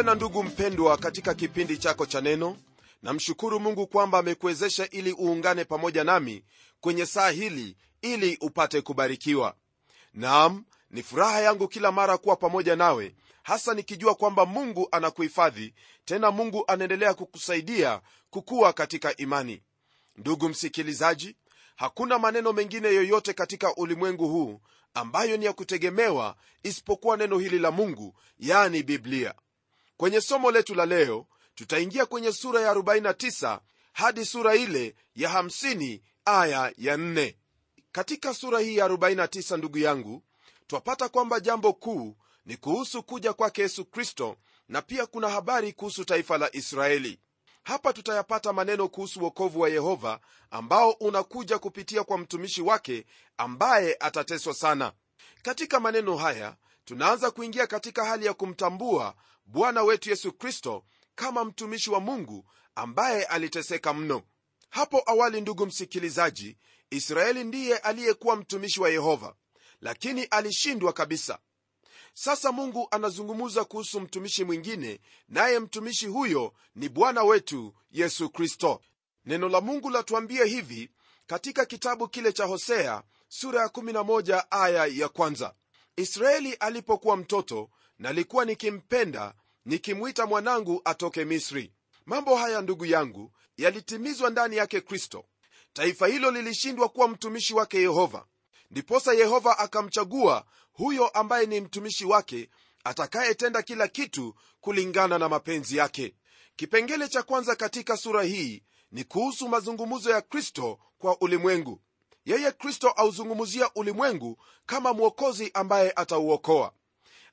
tena ndugu mpendwa katika kipindi chako cha neno namshukuru mungu kwamba amekuwezesha ili uungane pamoja nami kwenye saa hili ili upate kubarikiwa. Nam ni furaha yangu kila mara kuwa pamoja nawe hasa nikijua kwamba mungu anakuhifadhi tena mungu anaendelea kukusaidia kukuwa katika imani. Ndugu msikilizaji hakuna maneno mengine yoyote katika ulimwengu huu ambayo ni ya kutegemewa isipokuwa neno hili la mungu yani biblia kwenye somo letu la leo tutaingia kwenye sura ya 49 hadi sura ile ya 50 aya ya 4 katika sura hii ya 49 ndugu yangu twapata kwamba jambo kuu ni kuhusu kuja kwake yesu kristo na pia kuna habari kuhusu taifa la israeli. Hapa tutayapata maneno kuhusu wokovu wa yehova ambao unakuja kupitia kwa mtumishi wake ambaye atateswa sana. Katika maneno haya tunaanza kuingia katika hali ya kumtambua bwana wetu yesu kristo kama mtumishi wa mungu ambaye aliteseka mno. Hapo awali ndugu msikilizaji israeli ndiye aliyekuwa mtumishi wa yehova lakini alishindwa kabisa. Sasa mungu anazungumza kuhusu mtumishi mwingine naye mtumishi huyo ni bwana wetu yesu kristo. Neno la mungu latuambia hivi katika kitabu kile cha hosea sura ya 11 aya ya kwanza israeli alipokuwa mtoto nalikuwa nikimpenda nikimwita mwanangu atoke misri. Mambo haya ndugu yangu yalitimizwa ndani yake kristo. Taifa hilo lilishindwa kuwa mtumishi wake yehova. Ndiposa yehova akamchagua huyo ambaye ni mtumishi wake atakayetenda kila kitu kulingana na mapenzi yake. Kipengele cha kwanza katika sura hii ni kuhusu mazungumzo ya kristo kwa ulimwengu yeye kristo auzungumzia ulimwengu kama mwokozi ambaye atauokoa.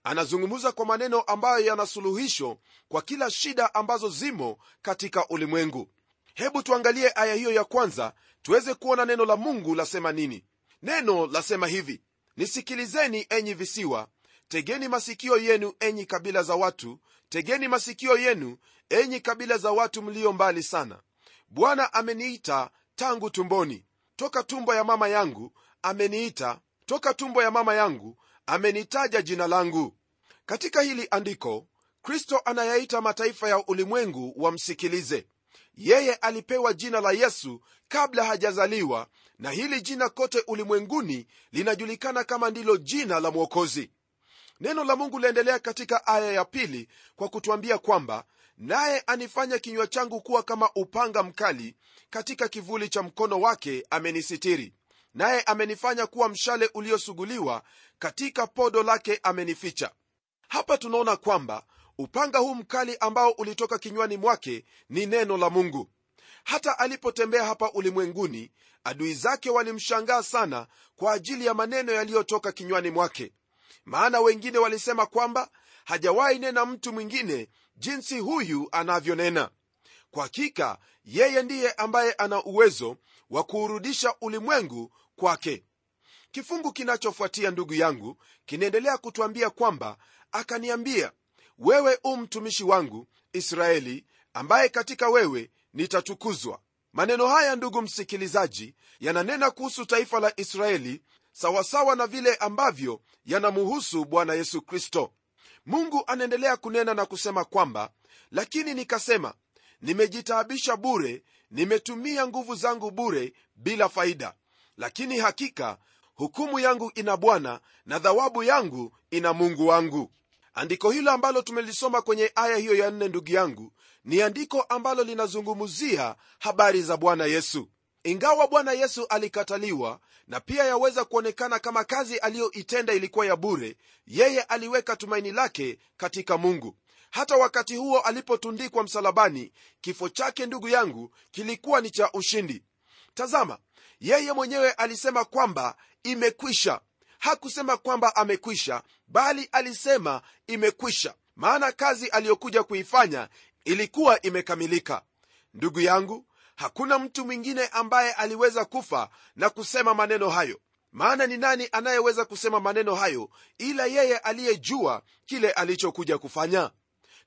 Anazungumza kwa maneno ambayo yana suluhisho kwa kila shida ambazo zimo katika ulimwengu. Hebu tuangalie aya hiyo ya kwanza tuweze kuona neno la mungu lasema nini. Neno lasema hivi nisikilizeni enyi visiwa tegeni masikio yenu enyi kabila za watu tegeni masikio yenu enyi kabila za watu mlio mbali sana. Bwana ameniita tangu tumboni toka tumbo ya mama yangu ameniita. Toka tumbo ya mama yangu amenitaja jina langu. Katika hili andiko kristo anayaita mataifa ya ulimwengu wamsikilize. Yeye alipewa jina la yesu kabla hajazaliwa na hili jina kote ulimwenguni linajulikana kama ndilo jina la mwokozi. Neno la mungu liendelea katika aya ya pili kwa kutwambia kwamba naye anifanya kinywa changu kuwa kama upanga mkali katika kivuli cha mkono wake amenisitiri. Naye amenifanya kuwa mshale uliosuguliwa katika podo lake amenificha. Hapa tunaona kwamba upanga huu mkali ambao ulitoka kinywani mwake ni neno la mungu. Hata alipotembea hapa ulimwenguni adui zake walimshangaa sana kwa ajili ya maneno yaliyotoka kinywani mwake. Maana wengine walisema kwamba hajawahi nena mtu mwingine jinsi huyu anavyonena. Kwa hakika yeye ndiye ambaye ana uwezo wa kuurudisha ulimwengu kwake. Kifungu kinachofuatia ndugu yangu kinaendelea kutwambia kwamba akaniambia wewe u mtumishi wangu israeli ambaye katika wewe nitatukuzwa. Maneno haya ndugu msikilizaji yananena kuhusu taifa la israeli sawasawa na vile ambavyo yanamuhusu bwana yesu kristo mungu anaendelea kunena na kusema kwamba lakini nikasema nimejitaabisha bure nimetumia nguvu zangu bure bila faida. Lakini hakika hukumu yangu ina bwana na thawabu yangu ina mungu wangu. Andiko hilo ambalo tumelisoma kwenye aya hiyo ya nne ndugu yangu ni andiko ambalo linazungumzia habari za bwana yesu ingawa bwana yesu alikataliwa na pia yaweza kuonekana kama kazi aliyoitenda ilikuwa ya bure yeye aliweka tumaini lake katika mungu. Hata wakati huo alipotundikwa msalabani kifo chake ndugu yangu kilikuwa ni cha ushindi. Tazama yeye mwenyewe alisema kwamba imekwisha. Hakusema kwamba amekwisha bali alisema imekwisha. Maana kazi aliyokuja kuifanya ilikuwa imekamilika. Ndugu yangu hakuna mtu mwingine ambaye aliweza kufa na kusema maneno hayo. Maana ni nani anayeweza kusema maneno hayo ila yeye aliyejua kile alichokuja kufanya?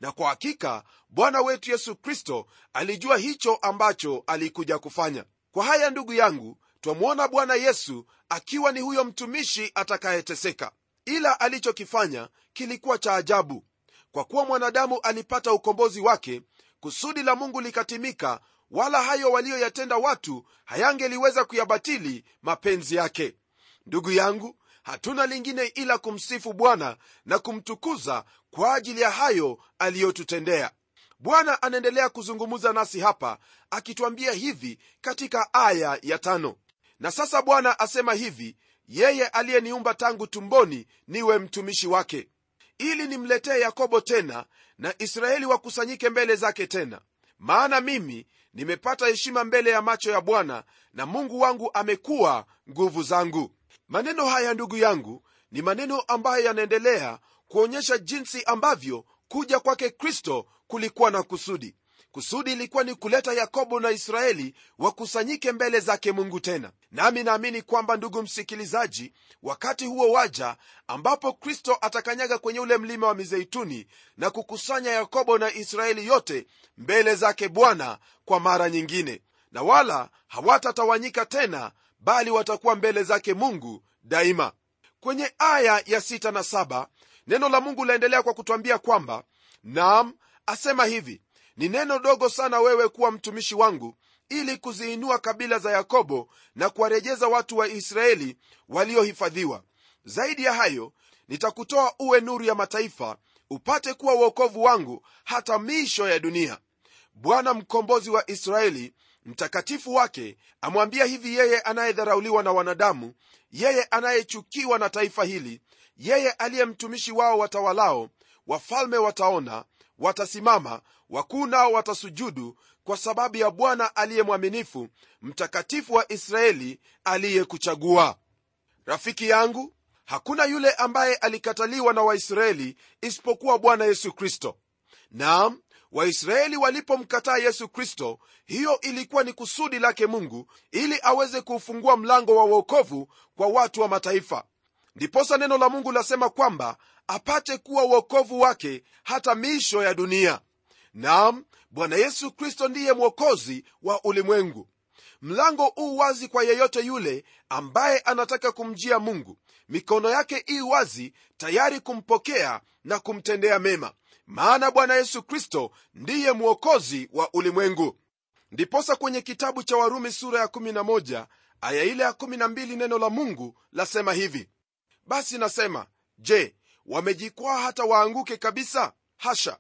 Na kwa hakika bwana wetu yesu kristo alijua hicho ambacho alikuja kufanya. Kwa haya ndugu yangu twamwona bwana yesu akiwa ni huyo mtumishi atakayeteseka. Ila alichokifanya kilikuwa cha ajabu. Kwa kuwa mwanadamu alipata ukombozi wake kusudi la mungu likatimika wala hayo waliyoyatenda watu hayangeliweza kuyabatili mapenzi yake. Ndugu yangu hatuna lingine ila kumsifu bwana na kumtukuza kwa ajili ya hayo aliyotutendea. Bwana anaendelea kuzungumza nasi hapa akitwambia hivi katika aya ya tano. Na sasa bwana asema hivi yeye aliyeniumba tangu tumboni niwe mtumishi wake ili nimletee yakobo tena na israeli wakusanyike mbele zake tena. Maana mimi nimepata heshima mbele ya macho ya bwana na mungu wangu amekuwa nguvu zangu. Maneno haya ndugu yangu ni maneno ambayo yanaendelea kuonyesha jinsi ambavyo kuja kwake kristo kulikuwa na kusudi kusudi ilikuwa ni kuleta yakobo na israeli wakusanyike mbele zake mungu tena. Nami naamini kwamba ndugu msikilizaji wakati huo waja ambapo kristo atakanyaga kwenye ule mlima wa mizeituni na kukusanya yakobo na israeli yote mbele zake bwana kwa mara nyingine. Na wala hawatatawanyika tena bali watakuwa mbele zake mungu daima. Kwenye aya ya sita na 7 neno la mungu laendelea kwa kutwambia kwamba naam asema hivi ni neno dogo sana wewe kuwa mtumishi wangu ili kuziinua kabila za yakobo na kuwarejeza watu wa israeli waliohifadhiwa. Zaidi ya hayo nitakutoa uwe nuru ya mataifa upate kuwa uokovu wangu hata miisho ya dunia. Bwana mkombozi wa israeli mtakatifu wake amwambia hivi yeye anayedharauliwa na wanadamu yeye anayechukiwa na taifa hili yeye aliye mtumishi wao watawalao wafalme wataona watasimama wakuu nao watasujudu kwa sababu ya bwana aliye mwaminifu mtakatifu wa israeli aliyekuchagua. Rafiki yangu hakuna yule ambaye alikataliwa na waisraeli isipokuwa bwana yesu kristo. Naam waisraeli walipomkataa yesu kristo hiyo ilikuwa ni kusudi lake mungu ili aweze kuufungua mlango wa uokovu kwa watu wa mataifa ndiposa neno la mungu lasema kwamba apate kuwa uokovu wake hata miisho ya dunia. Naam bwana yesu kristo ndiye mwokozi wa ulimwengu. Mlango uu wazi kwa yeyote yule ambaye anataka kumjia mungu. Mikono yake ii wazi tayari kumpokea na kumtendea mema. Maana bwana yesu kristo ndiye mwokozi wa ulimwengu. Ndiposa kwenye kitabu cha warumi sura ya 11 aya ile ya 12 neno la mungu lasema hivi basi nasema je wamejikwaa hata waanguke kabisa? Hasha!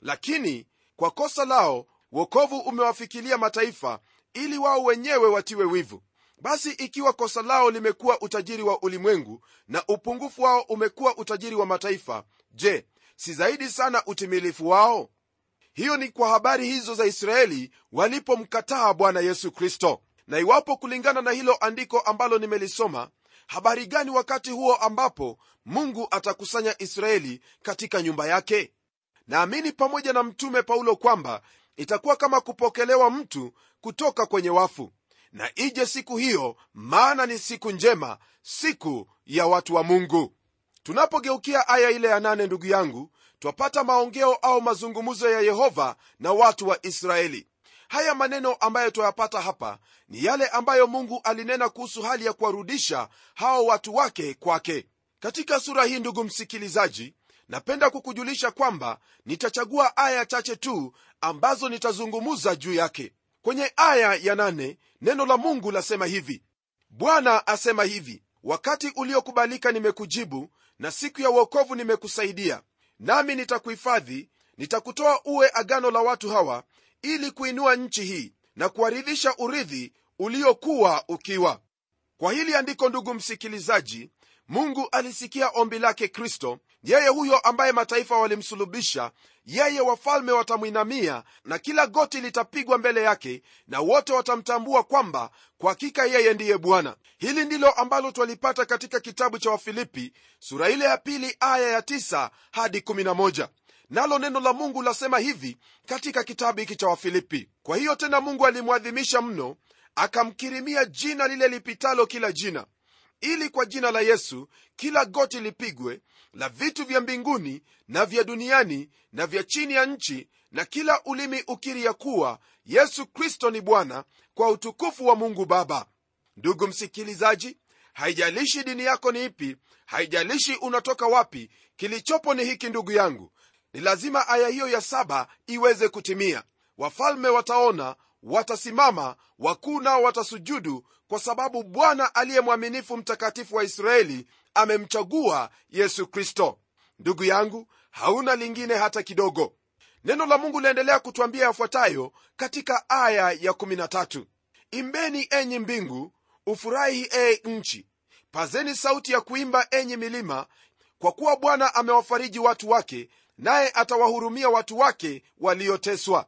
Lakini kwa kosa lao wokovu umewafikilia mataifa ili wao wenyewe watiwe wivu. Basi ikiwa kosa lao limekuwa utajiri wa ulimwengu na upungufu wao umekuwa utajiri wa mataifa je si zaidi sana utimilifu wao? Hiyo ni kwa habari hizo za israeli walipomkataa bwana yesu kristo. Na iwapo kulingana na hilo andiko ambalo nimelisoma habari gani wakati huo ambapo mungu atakusanya israeli katika nyumba yake? Naamini pamoja na mtume paulo kwamba itakuwa kama kupokelewa mtu kutoka kwenye wafu. Na ije siku hiyo maana ni siku njema siku ya watu wa mungu. Tunapogeukia aya ile ya nane ndugu yangu twapata maongeo au mazungumzo ya yehova na watu wa israeli haya maneno ambayo twayapata hapa ni yale ambayo mungu alinena kuhusu hali ya kuwarudisha hao watu wake kwake. Katika sura hii ndugu msikilizaji napenda kukujulisha kwamba nitachagua aya chache tu ambazo nitazungumuza juu yake. Kwenye aya ya nane, neno la mungu lasema hivi. Bwana asema hivi wakati uliokubalika nimekujibu na siku ya uokovu nimekusaidia. Nami nitakuhifadhi nitakutoa uwe agano la watu hawa ili kuinua nchi hii na kuwaridhisha urithi uliokuwa ukiwa. Kwa hili andiko ndugu msikilizaji mungu alisikia ombi lake kristo. Yeye huyo ambaye mataifa walimsulubisha yeye wafalme watamwinamia na kila goti litapigwa mbele yake na wote watamtambua kwamba kwa hakika yeye ndiye bwana. Hili ndilo ambalo twalipata katika kitabu cha wafilipi sura ile ya pili aya ya 9 hadi 11 nalo neno la mungu lasema hivi katika kitabu hiki cha wafilipi. Kwa hiyo tena mungu alimwadhimisha mno akamkirimia jina lile lipitalo kila jina ili kwa jina la yesu kila goti lipigwe la vitu vya mbinguni na vya duniani na vya chini ya nchi na kila ulimi ukiri ya kuwa yesu kristo ni bwana kwa utukufu wa mungu baba. Ndugu msikilizaji haijalishi dini yako ni ipi haijalishi unatoka wapi kilichopo ni hiki ndugu yangu ni lazima aya hiyo ya saba iweze kutimia. Wafalme wataona watasimama wakuu nao watasujudu kwa sababu bwana aliye mwaminifu mtakatifu wa israeli amemchagua yesu kristo. Ndugu yangu hauna lingine hata kidogo. Neno la mungu laendelea kutwambia yafuatayo katika aya ya 13 imbeni enyi mbingu ufurahi ee nchi. Pazeni sauti ya kuimba enyi milima kwa kuwa bwana amewafariji watu wake naye atawahurumia watu wake walioteswa.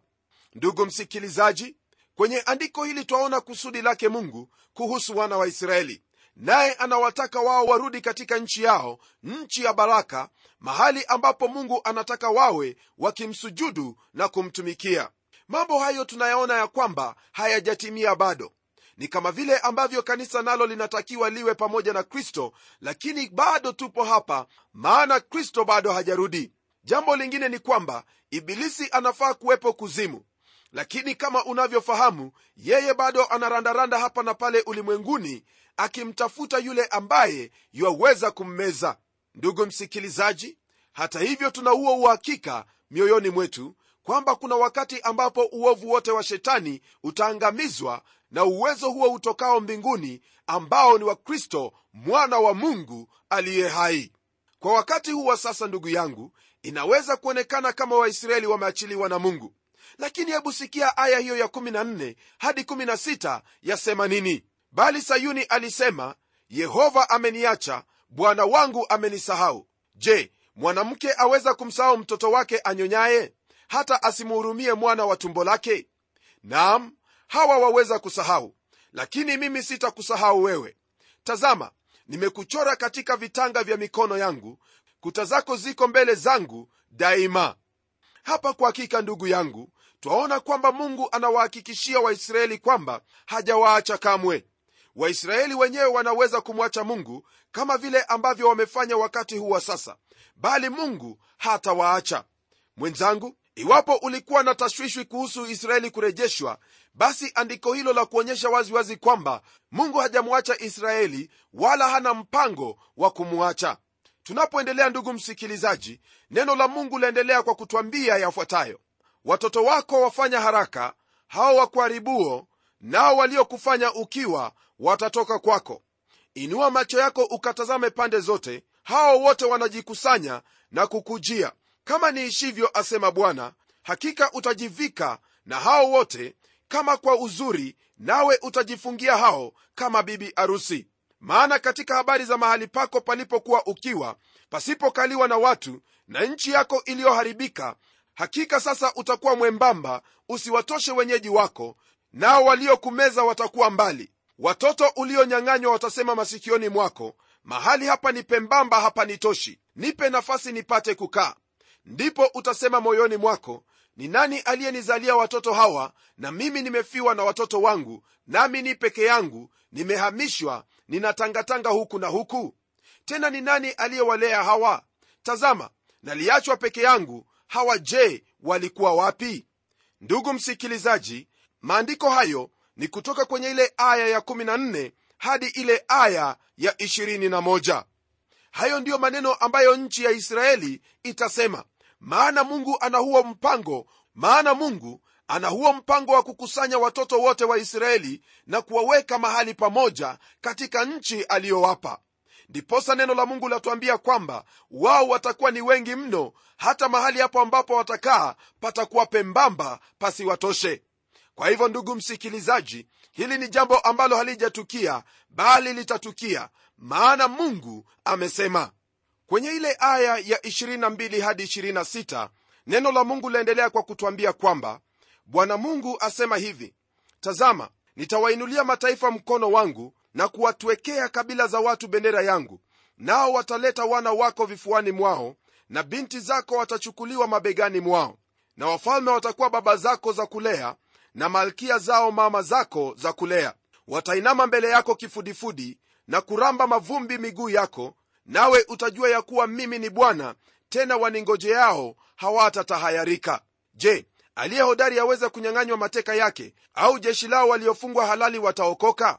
Ndugu msikilizaji kwenye andiko hili twaona kusudi lake mungu kuhusu wana wa israeli. Naye anawataka wao warudi katika nchi yao nchi ya baraka mahali ambapo mungu anataka wawe wakimsujudu na kumtumikia. Mambo hayo tunayaona ya kwamba hayajatimia bado. Ni kama vile ambavyo kanisa nalo linatakiwa liwe pamoja na kristo lakini bado tupo hapa maana kristo bado hajarudi jambo lingine ni kwamba ibilisi anafaa kuwepo kuzimu. Lakini kama unavyofahamu yeye bado anarandaranda hapa na pale ulimwenguni akimtafuta yule ambaye yuwaweza kummeza. Ndugu msikilizaji hata hivyo tuna huo uhakika mioyoni mwetu kwamba kuna wakati ambapo uovu wote wa shetani utaangamizwa na uwezo huo utokao mbinguni ambao ni wa kristo mwana wa mungu aliye hai. Kwa wakati wa sasa ndugu yangu inaweza kuonekana kama waisraeli wameachiliwa na mungu. Lakini hebu sikia aya hiyo ya 14 hadi 16 yasema nini? Bali sayuni alisema yehova ameniacha bwana wangu amenisahau. Je mwanamke aweza kumsahau mtoto wake anyonyaye hata asimuhurumie mwana wa tumbo lake? Naam hawa waweza kusahau. Lakini mimi sitakusahau wewe. Tazama nimekuchora katika vitanga vya mikono yangu kuta zako ziko mbele zangu daima. Hapa kwa hakika ndugu yangu twaona kwamba mungu anawahakikishia waisraeli kwamba hajawaacha kamwe. Waisraeli wenyewe wanaweza kumwacha mungu kama vile ambavyo wamefanya wakati huwa sasa bali mungu hatawaacha. Mwenzangu iwapo ulikuwa na tashwishwi kuhusu israeli kurejeshwa basi andiko hilo la kuonyesha waziwazi wazi kwamba mungu hajamwacha israeli wala hana mpango wa kumwacha tunapoendelea ndugu msikilizaji neno la mungu laendelea kwa kutwambia yafuatayo. Watoto wako wafanya haraka hao wakuharibuo nao waliokufanya ukiwa watatoka kwako. Inua macho yako ukatazame pande zote hao wote wanajikusanya na kukujia. Kama niishivyo asema bwana hakika utajivika na hao wote kama kwa uzuri nawe utajifungia hao kama bibi arusi maana katika habari za mahali pako palipokuwa ukiwa pasipokaliwa na watu na nchi yako iliyoharibika hakika sasa utakuwa mwembamba usiwatoshe wenyeji wako nao waliokumeza watakuwa mbali. Watoto ulionyang'anywa watasema masikioni mwako mahali hapa ni pembamba hapa nitoshi nipe nafasi nipate kukaa. Ndipo utasema moyoni mwako ni nani aliyenizalia watoto hawa na mimi nimefiwa na watoto wangu nami ni peke yangu nimehamishwa ninatangatanga huku na huku. Tena ni nani aliyewalea hawa? Tazama naliachwa peke yangu. Hawa je walikuwa wapi? Ndugu msikilizaji maandiko hayo ni kutoka kwenye ile aya ya 14 hadi ile aya ya 21 hayo ndiyo maneno ambayo nchi ya israeli itasema. Maana mungu ana huo mpango maana mungu ana huo mpango wa kukusanya watoto wote wa israeli na kuwaweka mahali pamoja katika nchi aliyowapa. Ndiposa neno la mungu latuambia kwamba wao watakuwa ni wengi mno hata mahali hapo ambapo watakaa patakuwa pembamba pasiwatoshe. Kwa hivyo ndugu msikilizaji hili ni jambo ambalo halijatukia bali litatukia maana mungu amesema. Kwenye ile aya ya 22 hadi 26 neno la mungu laendelea kwa kutwambia kwamba bwana mungu asema hivi tazama nitawainulia mataifa mkono wangu na kuwatwekea kabila za watu bendera yangu nao wataleta wana wako vifuani mwao na binti zako watachukuliwa mabegani mwao. Na wafalme watakuwa baba zako za kulea na malkia zao mama zako za kulea. Watainama mbele yako kifudifudi na kuramba mavumbi miguu yako nawe utajua ya kuwa mimi ni bwana tena waningojeao hawatatahayarika je aliye hodari aweza kunyang'anywa mateka yake au jeshi lao waliofungwa halali wataokoka?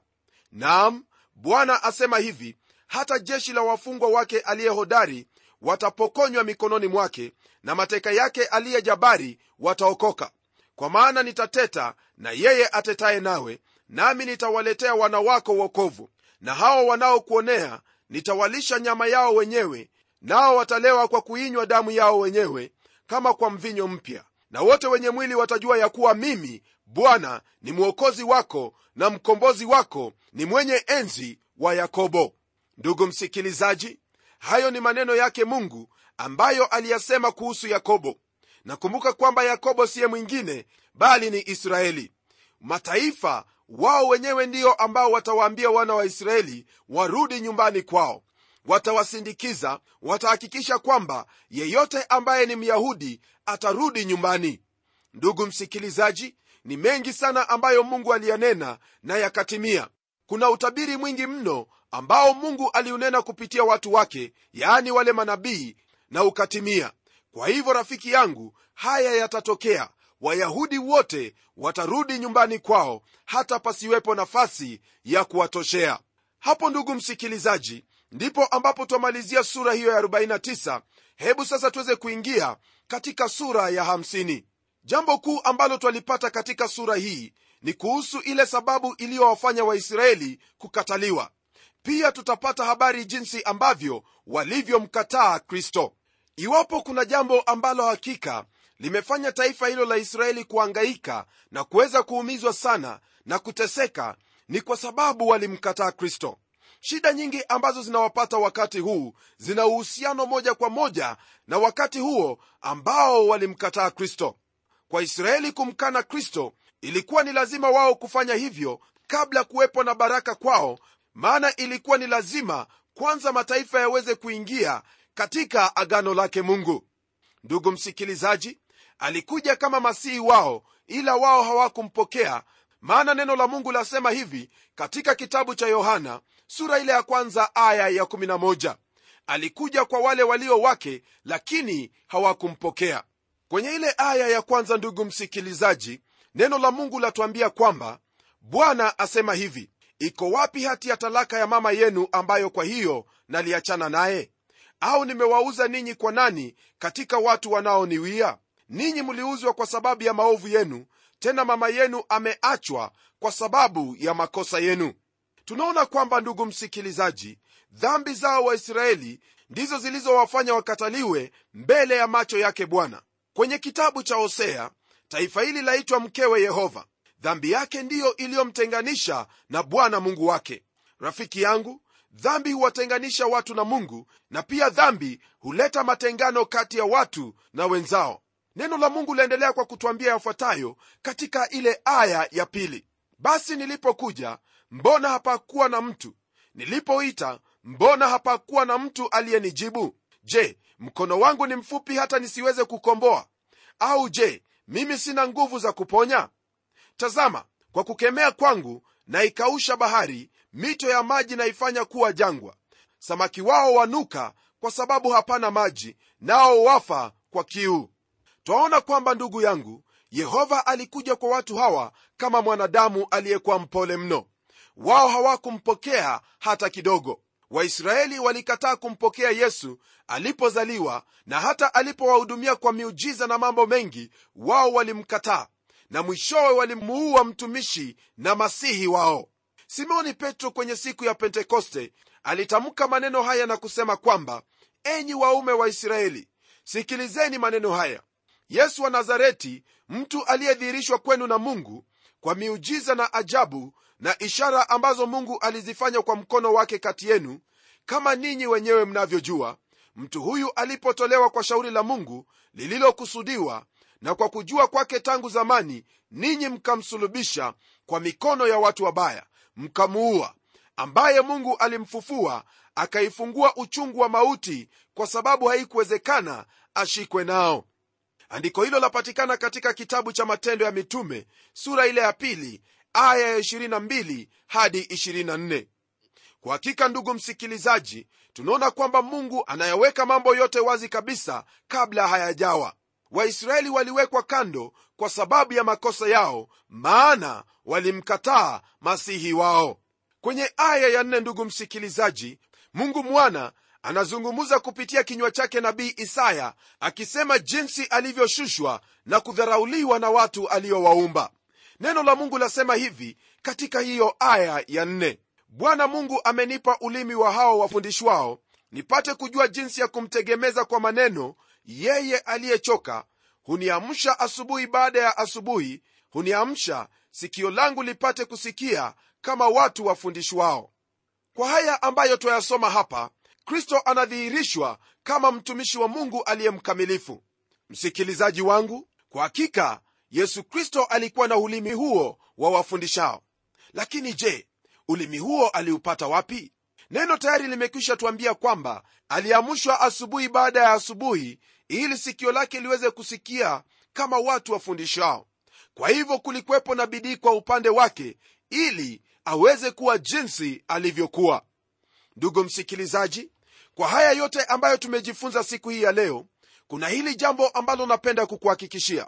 Naam bwana asema hivi hata jeshi la wafungwa wake aliye hodari watapokonywa mikononi mwake na mateka yake aliye jabari wataokoka. Kwa maana nitateta na yeye atetaye nawe nami nitawaletea wana wako uokovu na hawa wanaokuonea nitawalisha nyama yao wenyewe nao watalewa kwa kuinywa damu yao wenyewe kama kwa mvinyo mpya na wote wenye mwili watajua ya kuwa mimi bwana ni mwokozi wako na mkombozi wako ni mwenye enzi wa yakobo. Ndugu msikilizaji hayo ni maneno yake mungu ambayo aliyasema kuhusu yakobo. Nakumbuka kwamba yakobo siye mwingine bali ni israeli. Mataifa wao wenyewe ndiyo ambao watawaambia wana wa israeli warudi nyumbani kwao watawasindikiza watahakikisha kwamba yeyote ambaye ni myahudi atarudi nyumbani. Ndugu msikilizaji ni mengi sana ambayo mungu aliyanena na yakatimia. Kuna utabiri mwingi mno ambao mungu aliunena kupitia watu wake yaani wale manabii na ukatimia. Kwa hivyo rafiki yangu haya yatatokea. Wayahudi wote watarudi nyumbani kwao hata pasiwepo nafasi ya kuwatoshea. Hapo ndugu msikilizaji ndipo ambapo twamalizia sura hiyo ya 49 hebu sasa tuweze kuingia katika sura ya 50 jambo kuu ambalo twalipata katika sura hii ni kuhusu ile sababu iliyowafanya waisraeli kukataliwa. Pia tutapata habari jinsi ambavyo walivyomkataa kristo. Iwapo kuna jambo ambalo hakika limefanya taifa hilo la israeli kuangaika na kuweza kuumizwa sana na kuteseka ni kwa sababu walimkataa kristo shida nyingi ambazo zinawapata wakati huu zina uhusiano moja kwa moja na wakati huo ambao walimkataa kristo. Kwa israeli kumkana kristo ilikuwa ni lazima wao kufanya hivyo kabla kuwepo na baraka kwao maana ilikuwa ni lazima kwanza mataifa yaweze kuingia katika agano lake mungu. Ndugu msikilizaji alikuja kama masihi wao ila wao hawakumpokea maana neno la mungu lasema hivi katika kitabu cha yohana sura ile ya kwanza aya ya 11 alikuja kwa wale walio wake lakini hawakumpokea. Kwenye ile aya ya kwanza ndugu msikilizaji neno la mungu latuambia kwamba bwana asema hivi iko wapi hati ya talaka ya mama yenu ambayo kwa hiyo naliachana naye? Au nimewauza ninyi kwa nani katika watu wanaoniwia? Ninyi mliuzwa kwa sababu ya maovu yenu tena mama yenu ameachwa kwa sababu ya makosa yenu tunaona kwamba ndugu msikilizaji dhambi zao waisraeli ndizo zilizowafanya wakataliwe mbele ya macho yake bwana. Kwenye kitabu cha hosea taifa hili laitwa mkewe yehova. Dhambi yake ndiyo iliyomtenganisha na bwana mungu wake. Rafiki yangu dhambi huwatenganisha watu na mungu na pia dhambi huleta matengano kati ya watu na wenzao. Neno la mungu laendelea kwa kutwambia yafuatayo katika ile aya ya pili. Basi nilipokuja mbona hapakuwa na mtu? Nilipoita mbona hapakuwa na mtu aliyenijibu? Je mkono wangu ni mfupi hata nisiweze kukomboa? Au je mimi sina nguvu za kuponya? Tazama kwa kukemea kwangu naikausha bahari mito ya maji naifanya kuwa jangwa. Samaki wao wanuka kwa sababu hapana maji nao wafa kwa kiu. Twaona kwamba ndugu yangu yehova alikuja kwa watu hawa kama mwanadamu aliyekuwa mpole mno wao hawakumpokea hata kidogo. Waisraeli walikataa kumpokea yesu alipozaliwa na hata alipowahudumia kwa miujiza na mambo mengi wao walimkataa na mwishowe walimuua mtumishi na masihi wao. Simoni petro kwenye siku ya pentekoste alitamka maneno haya na kusema kwamba enyi waume wa israeli sikilizeni maneno haya. Yesu wa nazareti mtu aliyedhihirishwa kwenu na mungu kwa miujiza na ajabu na ishara ambazo mungu alizifanya kwa mkono wake kati yenu kama ninyi wenyewe mnavyojua mtu huyu alipotolewa kwa shauri la mungu lililokusudiwa na kwa kujua kwake tangu zamani ninyi mkamsulubisha kwa mikono ya watu wabaya mkamuua ambaye mungu alimfufua akaifungua uchungu wa mauti kwa sababu haikuwezekana ashikwe nao. Andiko hilo lapatikana katika kitabu cha matendo ya mitume sura ile ya pili aya ya 22 hadi 24 kwa hakika ndugu msikilizaji tunaona kwamba mungu anayaweka mambo yote wazi kabisa kabla hayajawa. Waisraeli waliwekwa kando kwa sababu ya makosa yao maana walimkataa masihi wao. Kwenye aya ya nne ndugu msikilizaji mungu mwana anazungumza kupitia kinywa chake nabii isaya akisema jinsi alivyoshushwa na kudharauliwa na watu aliowaumba neno la mungu lasema hivi katika hiyo aya ya nne. Bwana mungu amenipa ulimi wa hao wafundishwao nipate kujua jinsi ya kumtegemeza kwa maneno yeye aliyechoka. Huniamsha asubuhi baada ya asubuhi huniamsha sikio langu lipate kusikia kama watu wafundishwao. Kwa haya ambayo twayasoma hapa kristo anadhihirishwa kama mtumishi wa mungu aliye mkamilifu msikilizaji wangu kwa hakika yesu kristo alikuwa na ulimi huo wa wafundishao. Lakini je ulimi huo aliupata wapi? Neno tayari limekwisha tuambia kwamba aliamshwa asubuhi baada ya asubuhi ili sikio lake liweze kusikia kama watu wafundishao. Kwa hivyo kulikuwepo na bidii kwa upande wake ili aweze kuwa jinsi alivyokuwa. Ndugu msikilizaji kwa haya yote ambayo tumejifunza siku hii ya leo kuna hili jambo ambalo napenda kukuhakikishia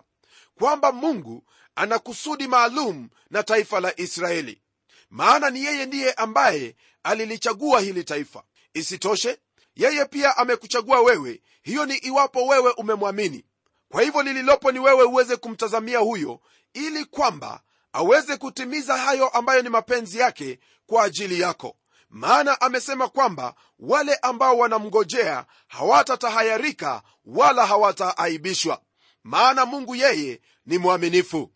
kwamba mungu ana kusudi maalum na taifa la israeli. Maana ni yeye ndiye ambaye alilichagua hili taifa. Isitoshe yeye pia amekuchagua wewe. Hiyo ni iwapo wewe umemwamini. Kwa hivyo lililopo ni wewe uweze kumtazamia huyo ili kwamba aweze kutimiza hayo ambayo ni mapenzi yake kwa ajili yako. Maana amesema kwamba wale ambao wanamngojea hawatatahayarika wala hawataaibishwa maana mungu yeye ni mwaminifu.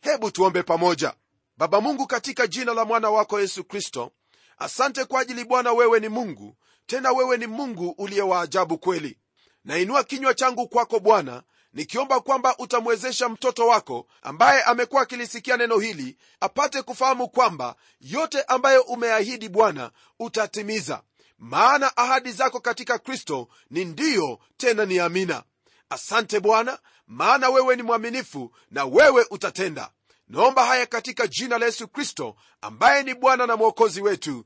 Hebu tuombe pamoja. Baba mungu katika jina la mwana wako yesu kristo asante kwa ajili bwana wewe ni mungu tena wewe ni mungu uliye wa kweli. Nainua kinywa changu kwako bwana nikiomba kwamba utamwezesha mtoto wako ambaye amekuwa akilisikia neno hili apate kufahamu kwamba yote ambayo umeahidi bwana utatimiza. Maana ahadi zako katika kristo ni ndiyo tena ni amina. Asante bwana maana wewe ni mwaminifu na wewe utatenda. Naomba haya katika jina la yesu kristo ambaye ni bwana na mwokozi wetu.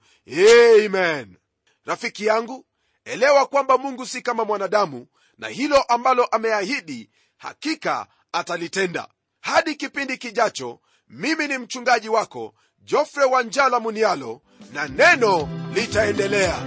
Amen. Rafiki yangu elewa kwamba mungu si kama mwanadamu na hilo ambalo ameahidi hakika atalitenda. Hadi kipindi kijacho mimi ni mchungaji wako jofre wanjala munialo na neno litaendelea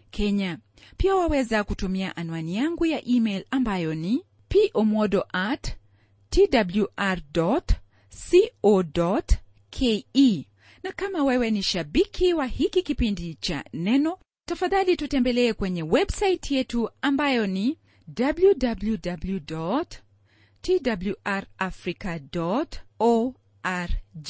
kenya. Pia waweza kutumia anwani yangu ya email ambayo ni pomodo at twr co ke na kama wewe ni shabiki wa hiki kipindi cha neno tafadhali tutembelee kwenye websaiti yetu ambayo ni www twrafrica org